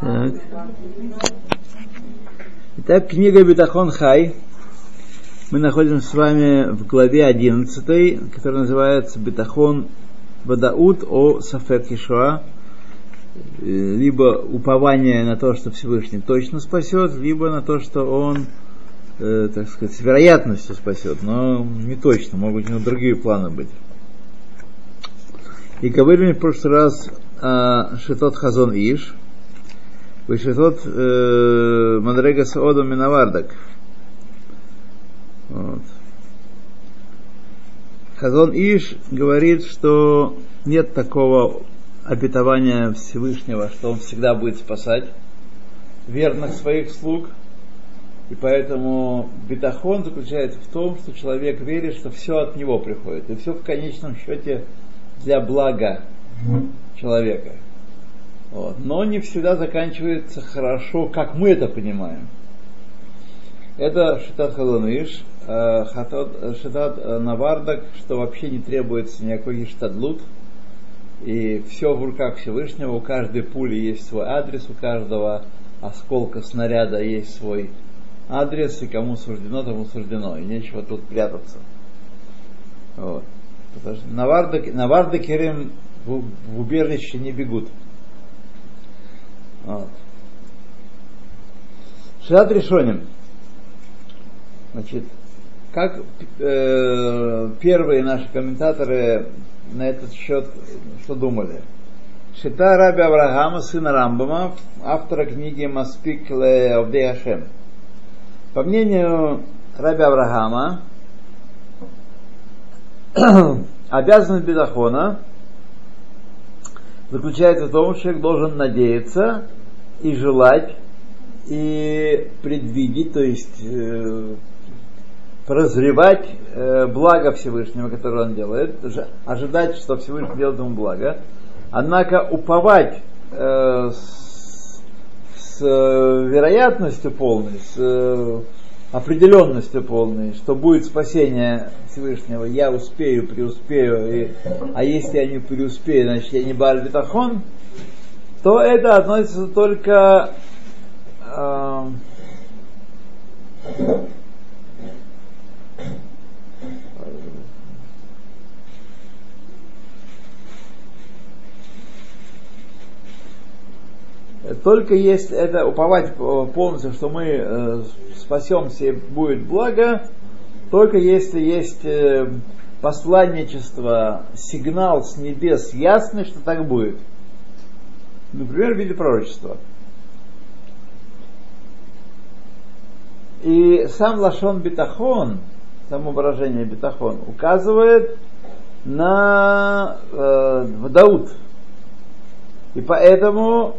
Так. Итак, книга Бетахон Хай. Мы находимся с вами в главе 11, которая называется Бетахон Вадаут о Сафет Ишуа. Либо упование на то, что Всевышний точно спасет, либо на то, что он, э, так сказать, с вероятностью спасет, но не точно, могут у него другие планы быть. И говорили в прошлый раз Шитот Хазон Иш, Вышитот э, Мадрега Саода Минавардак. Хазон Иш говорит, что нет такого обетования Всевышнего, что он всегда будет спасать верных своих слуг. И поэтому бетахон заключается в том, что человек верит, что все от него приходит. И все в конечном счете для блага человека. Вот. Но не всегда заканчивается хорошо, как мы это понимаем. Это Шитат Хадоныш, э, Шитат э, Навардак, что вообще не требуется никакой Иштадлут, и все в руках Всевышнего, у каждой пули есть свой адрес, у каждого осколка снаряда есть свой адрес, и кому суждено, тому суждено, и нечего тут прятаться. Вот. Потому что навардакерим в, убежище не бегут. Вот. Шат решоним. Значит, как э, первые наши комментаторы на этот счет что думали? Шита Раби Авраама, сына Рамбама, автора книги Маспик Ле Авдей. По мнению Раби Авраама, обязанность бедахона заключается в том, что человек должен надеяться и желать, и предвидеть, то есть э, прозревать э, благо Всевышнего, которое он делает, ожидать, что Всевышний делает ему благо, однако уповать э, с, с вероятностью полной, с определенностью полной, что будет спасение Всевышнего, я успею, преуспею, и, а если я не преуспею, значит я не Баль Бетахон, то это относится только э, только если это уповать полностью, что мы э, спасемся и будет благо, только если есть э, посланничество, сигнал с небес ясный, что так будет. Например, в виде пророчества. И сам Лашон Битахон, само выражение Битахон, указывает на э, Дауд. И поэтому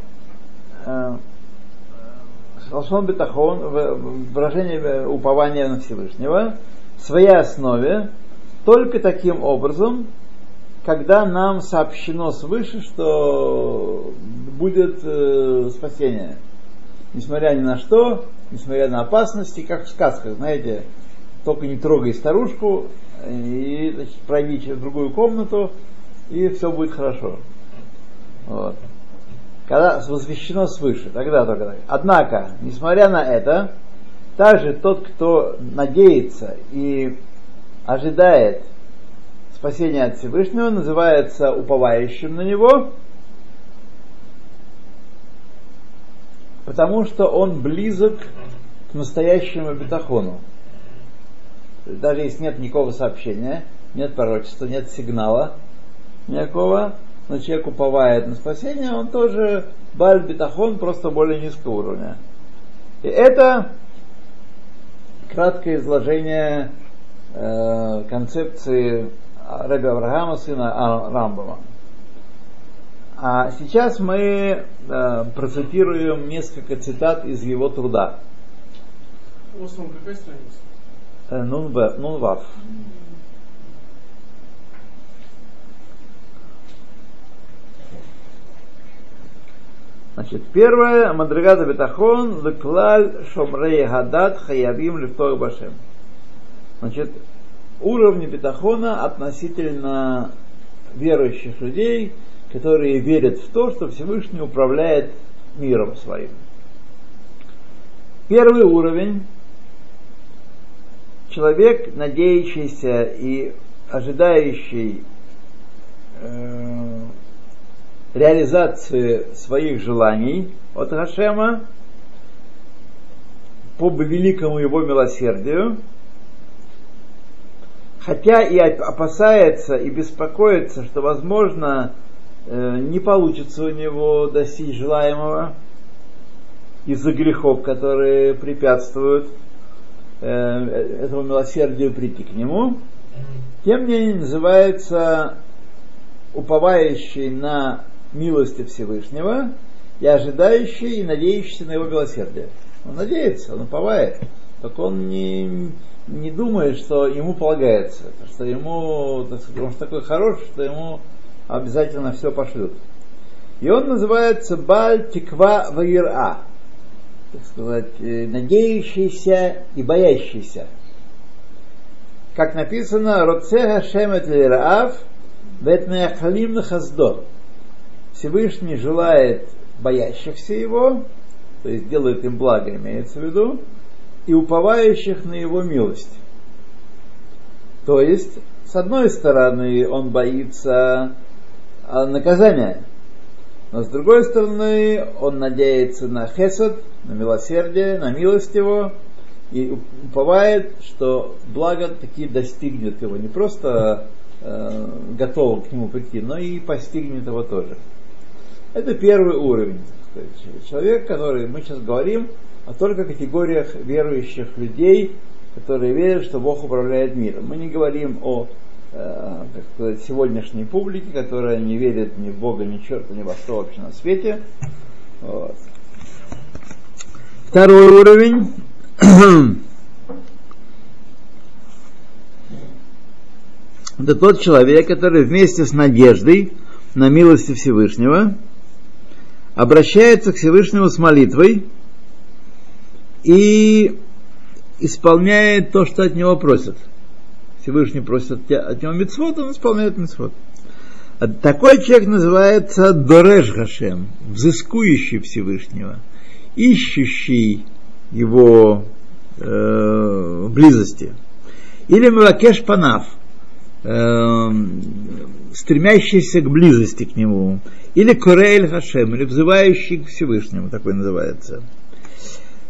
Лашон Бетахон, выражение упования на Всевышнего, в своей основе, только таким образом, когда нам сообщено свыше, что будет э, спасение. Несмотря ни на что, несмотря на опасности, как в сказках, знаете, только не трогай старушку и значит, пройди через другую комнату, и все будет хорошо. Вот когда возвещено свыше, тогда только так. Однако, несмотря на это, также тот, кто надеется и ожидает спасения от Всевышнего, называется уповающим на него, потому что он близок к настоящему бетахону. Даже если нет никакого сообщения, нет пророчества, нет сигнала никакого, но человек уповает на спасение, он тоже баль бетахон, просто более низкого уровня. И это краткое изложение э, концепции Раби Авраама, сына Рамбова. А сейчас мы э, процитируем несколько цитат из его труда. У вас какая страница? Э, Нунвав. Значит, первое, Мадригата Бетахон, Леклаль Шомрей Гадат Хаявим Лифтор Башем. Значит, уровни Бетахона относительно верующих людей, которые верят в то, что Всевышний управляет миром своим. Первый уровень человек, надеющийся и ожидающий э, реализации своих желаний от Хашема по великому его милосердию, хотя и опасается и беспокоится, что, возможно, э, не получится у него достичь желаемого из-за грехов, которые препятствуют э, этому милосердию прийти к нему, тем не менее называется уповающий на милости Всевышнего и ожидающий и надеющийся на его милосердие. Он надеется, он уповает, так он не, не думает, что ему полагается, что ему, так сказать, он такой хороший, что ему обязательно все пошлют. И он называется Баль Тиква Ваира, так сказать, э, надеющийся и боящийся. Как написано, Роцеха Шемет Лираав, Ветмеахалим Хаздо. Всевышний желает боящихся его, то есть делает им благо, имеется в виду, и уповающих на его милость. То есть, с одной стороны, он боится а, наказания, но с другой стороны, он надеется на хесед, на милосердие, на милость его, и уповает, что благо таки достигнет его, не просто э, готов к нему прийти, но и постигнет его тоже. Это первый уровень. Человек, который мы сейчас говорим о только категориях верующих людей, которые верят, что Бог управляет миром. Мы не говорим о э, как сказать, сегодняшней публике, которая не верит ни в Бога, ни в черта, ни во что вообще на свете. Вот. Второй уровень. Это тот человек, который вместе с надеждой на милости Всевышнего – обращается к Всевышнему с молитвой и исполняет то, что от него просят. Всевышний просит от него мецвод, он исполняет мецвод. А такой человек называется Дореш Хашем, взыскующий Всевышнего, ищущий его э, близости. Или Мелакеш Панав, э, стремящийся к близости к нему или Курейль Хашем, или взывающий к Всевышнему, такой называется.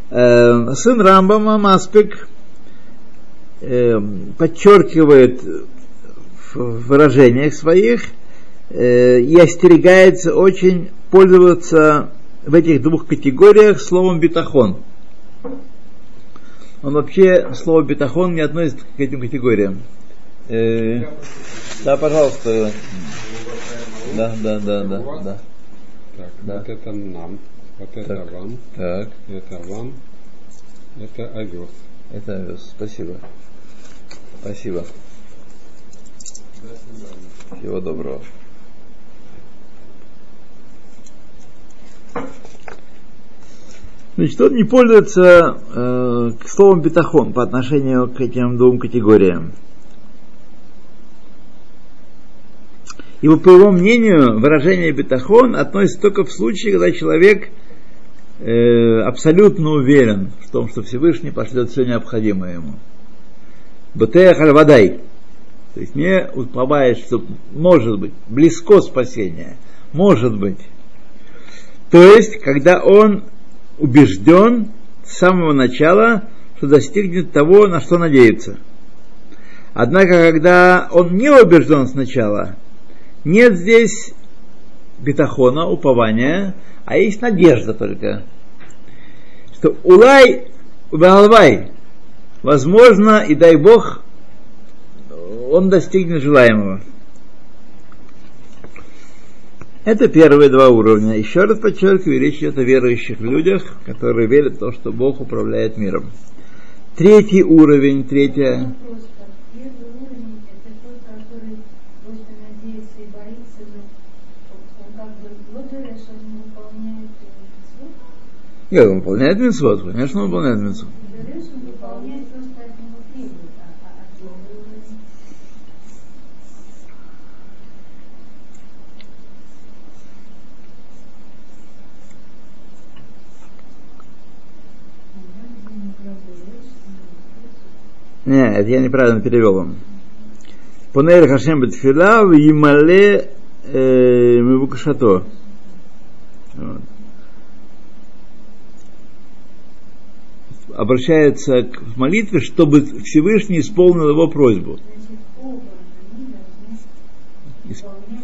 Э, сын Рамбама Маспик э, подчеркивает в выражениях своих э, и остерегается очень пользоваться в этих двух категориях словом битахон. Он вообще слово битахон не относится к этим категориям. Э, да, пожалуйста. Да, да, да, да, да. Так, да. вот это нам, вот так, это вам, так. это вам, это овес. Это овес, спасибо. Спасибо. Всего доброго. Значит, он не пользуется э, словом бетахон по отношению к этим двум категориям. И по его мнению, выражение бетахон относится только в случае, когда человек э, абсолютно уверен в том, что Всевышний пошлет все необходимое ему. Бетея хальвадай. То есть не уповает, что может быть, близко спасение. Может быть. То есть, когда он убежден с самого начала, что достигнет того, на что надеется. Однако, когда он не убежден сначала, нет здесь бетахона, упования, а есть надежда только. Что улай убалвай, возможно, и дай Бог, он достигнет желаемого. Это первые два уровня. Еще раз подчеркиваю, речь идет о верующих людях, которые верят в то, что Бог управляет миром. Третий уровень, третья Нет, он выполняет митцвот, конечно, он выполняет митцвот. Нет, я неправильно перевел вам. Панель Хашем Бетфила в Ямале э, Мебукашато. Вот. Обращается к молитве, чтобы Всевышний исполнил его просьбу.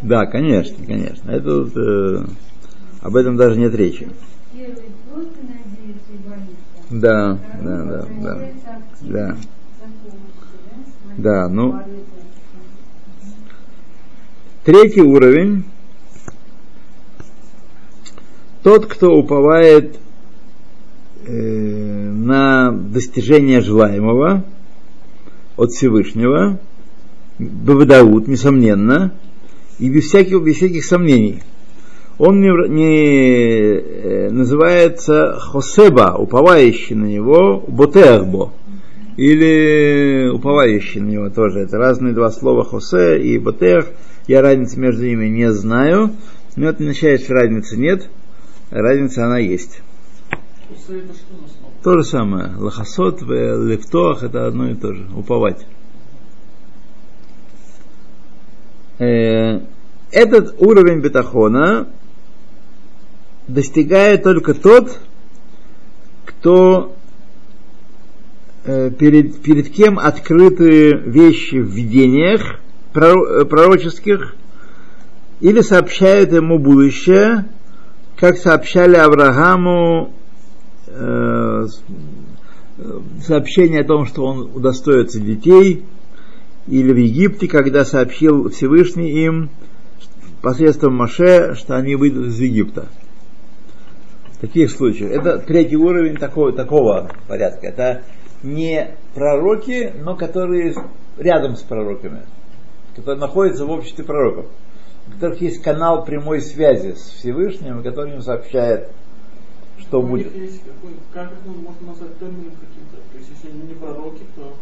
Да, конечно, конечно. Это вот, э, об этом даже нет речи. Да, да, да, да. Да. Да, ну. Третий уровень. Тот, кто уповает на достижение желаемого от Всевышнего, Бавдаут, несомненно, и без всяких, без всяких сомнений. Он не, не э, называется Хосеба, уповающий на него, Ботеахбо, или уповающий на него тоже. Это разные два слова Хосе и Ботех. Я разницы между ними не знаю, но это означает, что разницы нет. Разница она есть. То же самое. Лахасот, лефтоах это одно и то же. Уповать. Э, этот уровень бетахона достигает только тот, кто э, перед, перед кем открыты вещи в видениях э, пророческих или сообщают ему будущее, как сообщали Аврааму сообщение о том, что он удостоится детей, или в Египте, когда сообщил Всевышний им посредством Маше, что они выйдут из Египта. Таких случаев. Это третий уровень такого, такого порядка. Это не пророки, но которые рядом с пророками, которые находятся в обществе пророков, у которых есть канал прямой связи с Всевышним, который им сообщает, что Ну, будет. есть какой- Как это можно назвать термином каким-то? То есть, если они не пророки, то...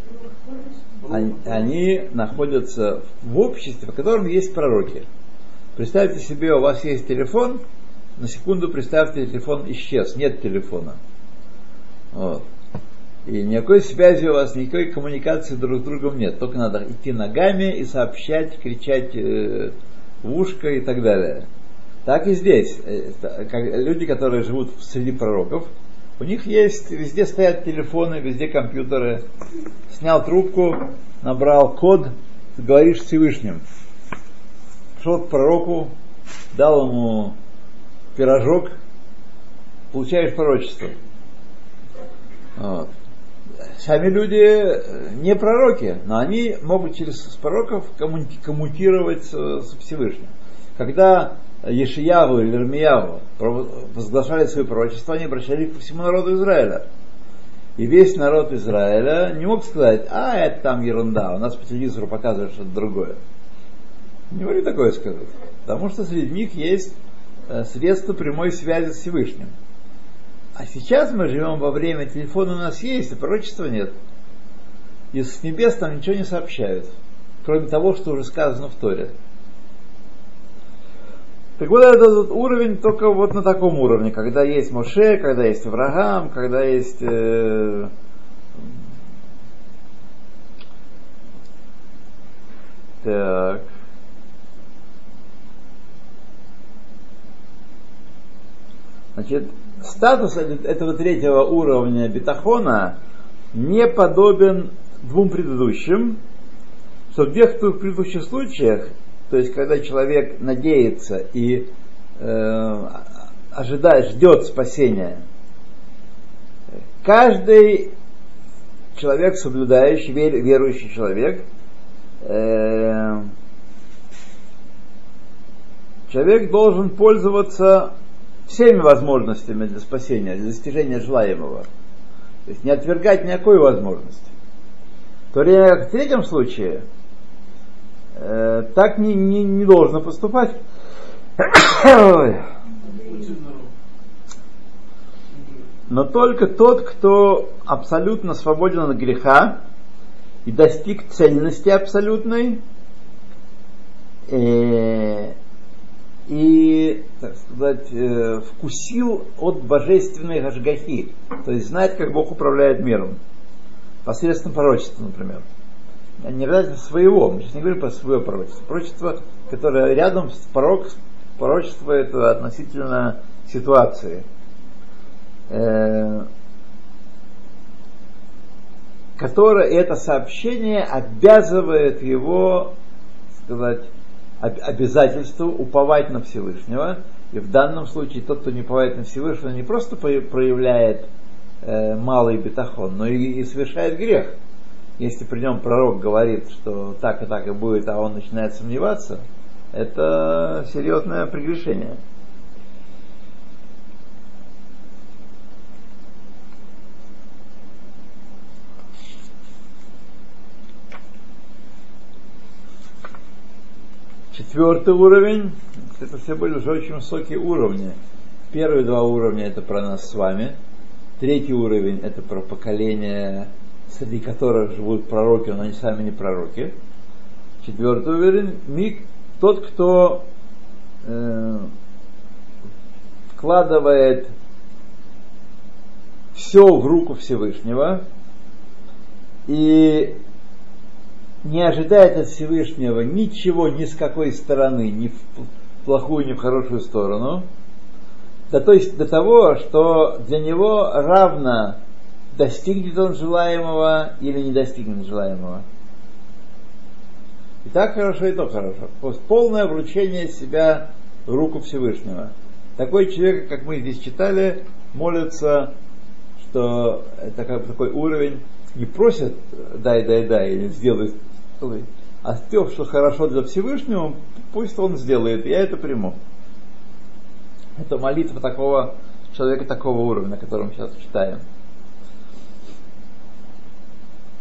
Они, они находятся в обществе, в котором есть пророки. Представьте себе, у вас есть телефон, на секунду представьте, телефон исчез, нет телефона. Вот. И никакой связи у вас, никакой коммуникации друг с другом нет. Только надо идти ногами и сообщать, кричать э, в ушко и так далее. Так и здесь. Э, люди, которые живут среди пророков, у них есть, везде стоят телефоны, везде компьютеры. Снял трубку, набрал код, говоришь Всевышним. Шел к пророку, дал ему пирожок, получаешь пророчество. Вот. Сами люди э, не пророки, но они могут через пророков комму- коммутировать с, с Всевышним. Когда Ешияву или Ирмияву возглашали свои пророчества, они обращались ко всему народу Израиля. И весь народ Израиля не мог сказать, а это там ерунда, у нас по телевизору показывают что-то другое. Не могли такое сказать. Потому что среди них есть э, средства прямой связи с Всевышним. А сейчас мы живем во время, телефона у нас есть, а пророчества нет. И с небес там ничего не сообщают, кроме того, что уже сказано в Торе. Так вот этот уровень только вот на таком уровне, когда есть Моше, когда есть Авраам, когда есть э, так. Значит, статус этого третьего уровня бетахона не подобен двум предыдущим, что в двух предыдущих случаях, то есть когда человек надеется и э, ожидает, ждет спасения, каждый человек, соблюдающий, вер- верующий человек, э, человек должен пользоваться всеми возможностями для спасения, для достижения желаемого. То есть не отвергать никакой возможности. То время как в третьем случае так не, не, не должно поступать. Но только тот, кто абсолютно свободен от греха и достиг цельности абсолютной, э, и, так сказать, э, вкусил от божественной гашгахи, то есть знает, как Бог управляет миром. посредством пророчества, например. Не обязательно своего, мы сейчас не говорим про свое пророчество. Пророчество, которое рядом с пророк, пророчество это относительно ситуации. Э, которое это сообщение обязывает его, сказать, обязательству уповать на Всевышнего. И в данном случае тот, кто не уповает на Всевышнего, не просто проявляет э, малый бетахон, но и совершает грех. Если при нем пророк говорит, что так и так и будет, а он начинает сомневаться, это серьезное прегрешение. Четвертый уровень, это все были уже очень высокие уровни. Первые два уровня это про нас с вами. Третий уровень это про поколение, среди которых живут пророки, но они сами не пророки. Четвертый уровень миг тот, кто э, вкладывает все в руку Всевышнего и не ожидает от Всевышнего ничего ни с какой стороны, ни в плохую, ни в хорошую сторону, да, то есть до того, что для него равно достигнет он желаемого или не достигнет желаемого. И так хорошо, и то хорошо. Полное вручение себя в руку Всевышнего. Такой человек, как мы здесь читали, молится, что это как такой уровень, не просит дай, дай, дай, или сделай а то, что хорошо для Всевышнего, пусть он сделает, я это приму. Это молитва такого человека такого уровня, о котором сейчас читаем.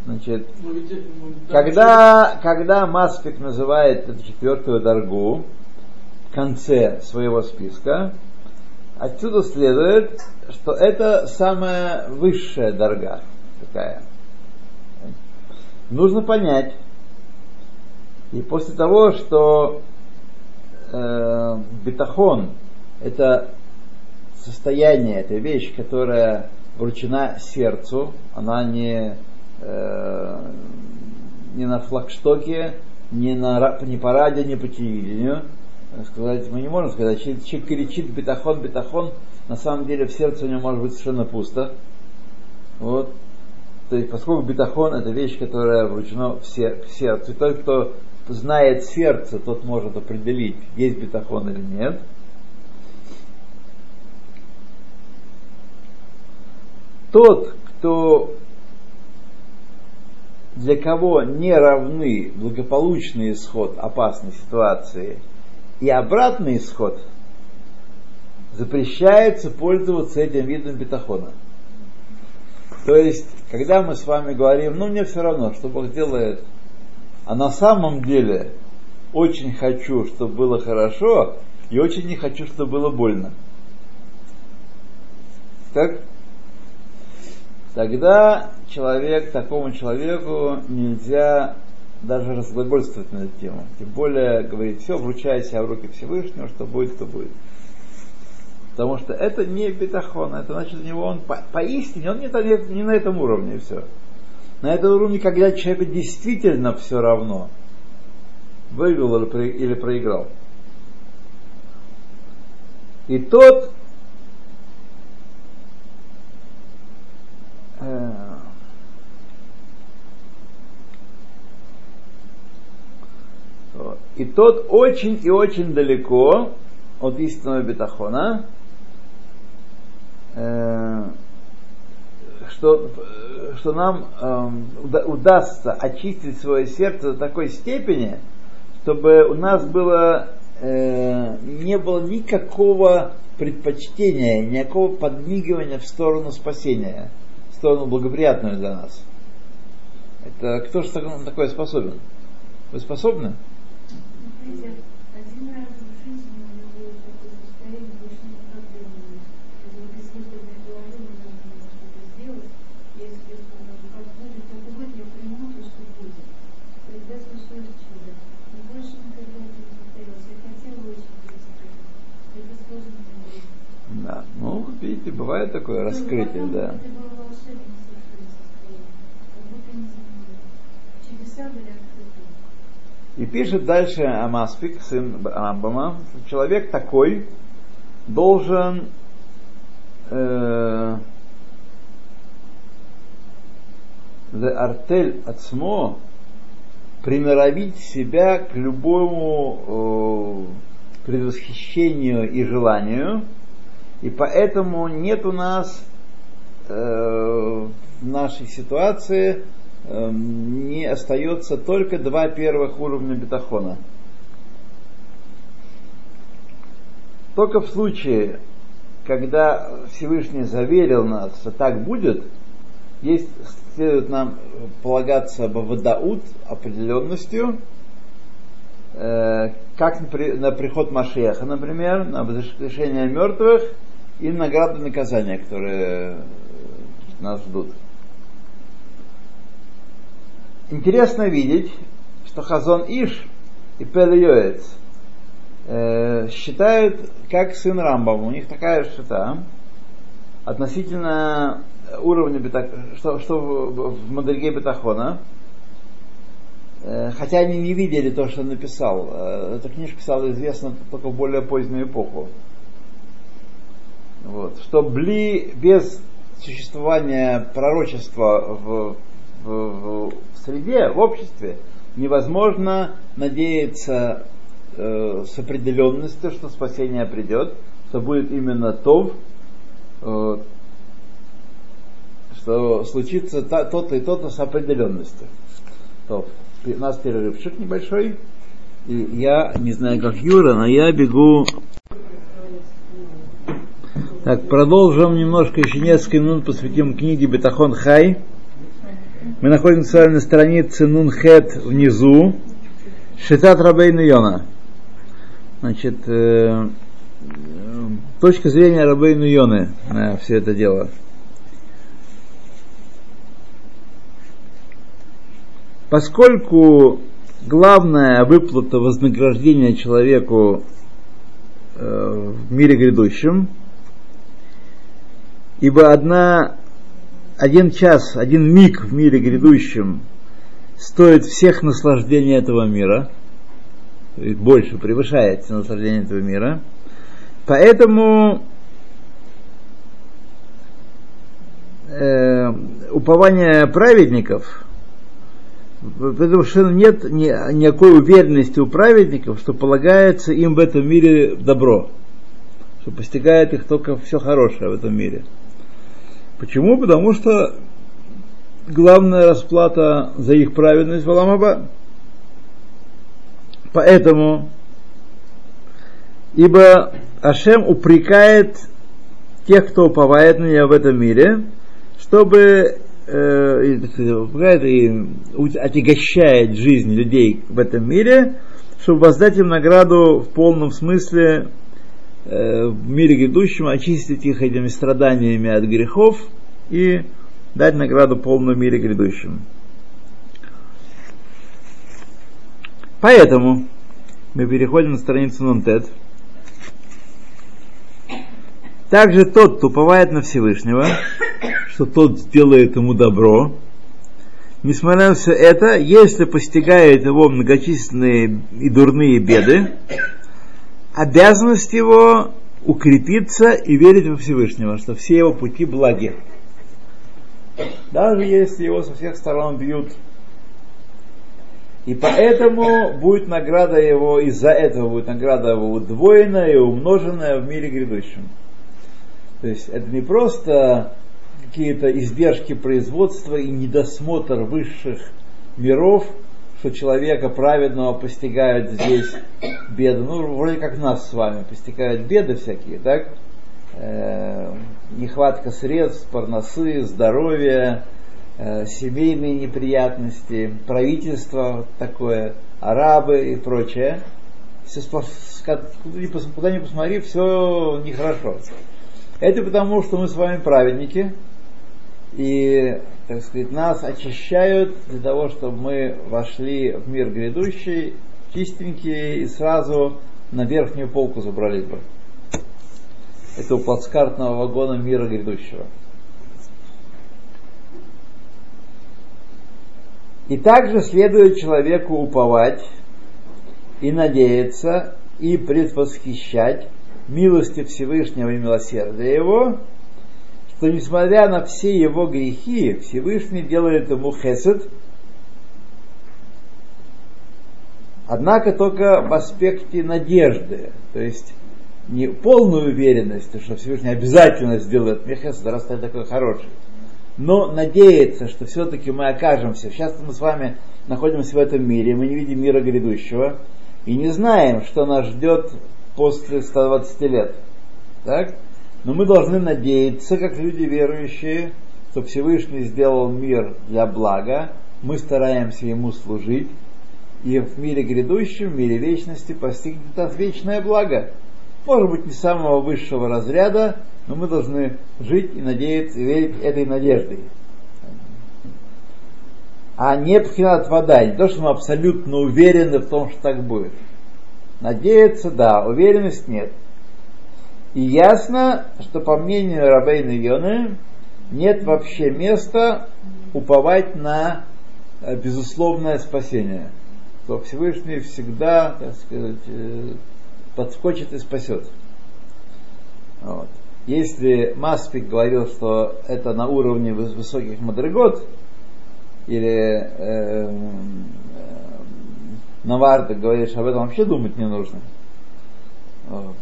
Значит, ну, ну, когда, когда Маспик называет эту четвертую доргу в конце своего списка, отсюда следует, что это самая высшая дорога такая. Нужно понять, и после того, что э, бетахон это состояние, это вещь, которая вручена сердцу, она не, э, не на флагштоке, не, на, не по радио, не по телевидению. Сказать, мы не можем сказать, человек кричит бетахон, бетахон, на самом деле в сердце у него может быть совершенно пусто. Вот. То есть, поскольку бетахон это вещь, которая вручена в, сердце, тот, кто знает сердце, тот может определить, есть бетахон или нет. Тот, кто для кого не равны благополучный исход опасной ситуации и обратный исход, запрещается пользоваться этим видом бетахона. То есть, когда мы с вами говорим, ну мне все равно, что Бог делает, а на самом деле очень хочу, чтобы было хорошо, и очень не хочу, чтобы было больно. Так? Тогда человек, такому человеку нельзя даже разглагольствовать на эту тему. Тем более говорить, все, вручай себя в руки Всевышнего, что будет, то будет. Потому что это не бетахон, это значит, у него он по, поистине, он не, не на этом уровне все на этом уровне, когда человеку действительно все равно, выиграл или проиграл. И тот э, и тот очень и очень далеко от истинного бетахона, э, что что нам э, удастся очистить свое сердце до такой степени, чтобы у нас было, э, не было никакого предпочтения, никакого подмигивания в сторону спасения, в сторону благоприятную для нас. Это кто же такое способен? Вы способны? Видите, бывает такое раскрытие, да. И пишет дальше Амаспик, сын Рамбама, что человек такой должен э, артель отсмо приноровить себя к любому э, предвосхищению и желанию, и поэтому нет у нас э, в нашей ситуации не остается только два первых уровня бетахона. Только в случае, когда Всевышний заверил нас, что так будет, есть, следует нам полагаться в Вадаут определенностью, э, как на приход Машеха, например, на воскрешение мертвых и награды наказания, которые нас ждут. Интересно видеть, что Хазон Иш и Пель э, считают как сын Рамбам. У них такая шита относительно уровня что, что в, в Мадриге Бетахона, э, хотя они не видели то, что он написал. Э, эта книжка стала известна только в более позднюю эпоху. Вот. Что бли, без существования пророчества в, в, в среде, в обществе, невозможно надеяться э, с определенностью, что спасение придет, что будет именно то, э, что случится то-то и то-то с определенностью. То, у нас перерывчик небольшой. И я не знаю, как Юра, но я бегу. Так, продолжим немножко, еще несколько минут посвятим книге Бетахон Хай. Мы находимся на странице Нунхет внизу. Шитат Рабейна Йона. Значит, э, точка зрения Рабейну Йоны на все это дело. Поскольку главная выплата вознаграждения человеку э, в мире грядущем, ибо одна, один час, один миг в мире грядущем стоит всех наслаждений этого мира, больше превышает все наслаждения этого мира, поэтому э, упование праведников – потому что нет ни, никакой уверенности у праведников, что полагается им в этом мире добро, что постигает их только все хорошее в этом мире. Почему? Потому что главная расплата за их праведность в Аламаба. Поэтому, ибо Ашем упрекает тех, кто уповает на нее в этом мире, чтобы э, и отягощает жизнь людей в этом мире, чтобы воздать им награду в полном смысле в мире грядущем, очистить их этими страданиями от грехов и дать награду полную в мире грядущем. Поэтому мы переходим на страницу Нонтет. Также тот, кто на Всевышнего, что тот сделает ему добро. Несмотря на все это, если постигает его многочисленные и дурные беды, обязанность его укрепиться и верить во Всевышнего, что все его пути благи. Даже если его со всех сторон бьют. И поэтому будет награда его, из-за этого будет награда его удвоенная и умноженная в мире грядущем. То есть это не просто какие-то издержки производства и недосмотр высших миров, что человека праведного постигают здесь беды. Ну, вроде как нас с вами постигают беды всякие, так? Э, нехватка средств, парносы, здоровья, э, семейные неприятности, правительство такое, арабы и прочее. Куда ни посмотри, все нехорошо. Это потому, что мы с вами праведники, и, так сказать, нас очищают для того, чтобы мы вошли в мир грядущий, чистенькие, и сразу на верхнюю полку забрались бы. Это у плацкартного вагона мира грядущего. И также следует человеку уповать и надеяться и предвосхищать милости Всевышнего и милосердия Его, что несмотря на все его грехи, Всевышний делает ему хесед, однако только в аспекте надежды, то есть не полную уверенность, что Всевышний обязательно сделает мне хесед, раз ты такой хороший, но надеяться, что все-таки мы окажемся, сейчас мы с вами находимся в этом мире, мы не видим мира грядущего, и не знаем, что нас ждет после 120 лет. Так? Но мы должны надеяться, как люди верующие, что Всевышний сделал мир для блага, мы стараемся ему служить, и в мире грядущем, в мире вечности постигнет нас вечное благо. Может быть, не самого высшего разряда, но мы должны жить и надеяться, и верить этой надеждой. А не пхинат вода, не то, что мы абсолютно уверены в том, что так будет. Надеяться, да, уверенность нет. И ясно, что по мнению Рабейна Йоны нет вообще места уповать на э, безусловное спасение. То Всевышний всегда, так сказать, э, подскочит и спасет. Вот. Если Маспик говорил, что это на уровне высоких мадригот, или э, Наварда говоришь, об этом вообще думать не нужно. Вот.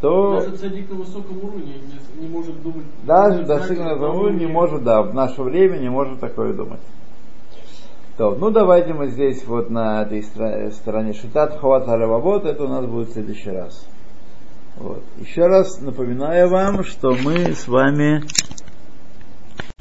То, даже цадик на высоком уровне не, не может думать. Даже достиг на высоком уровне не может, да, в наше время не может такое думать. То, ну давайте мы здесь вот на этой стороне Шитат Хават Алявавот, это у нас будет в следующий раз. Вот. Еще раз напоминаю вам, что мы с вами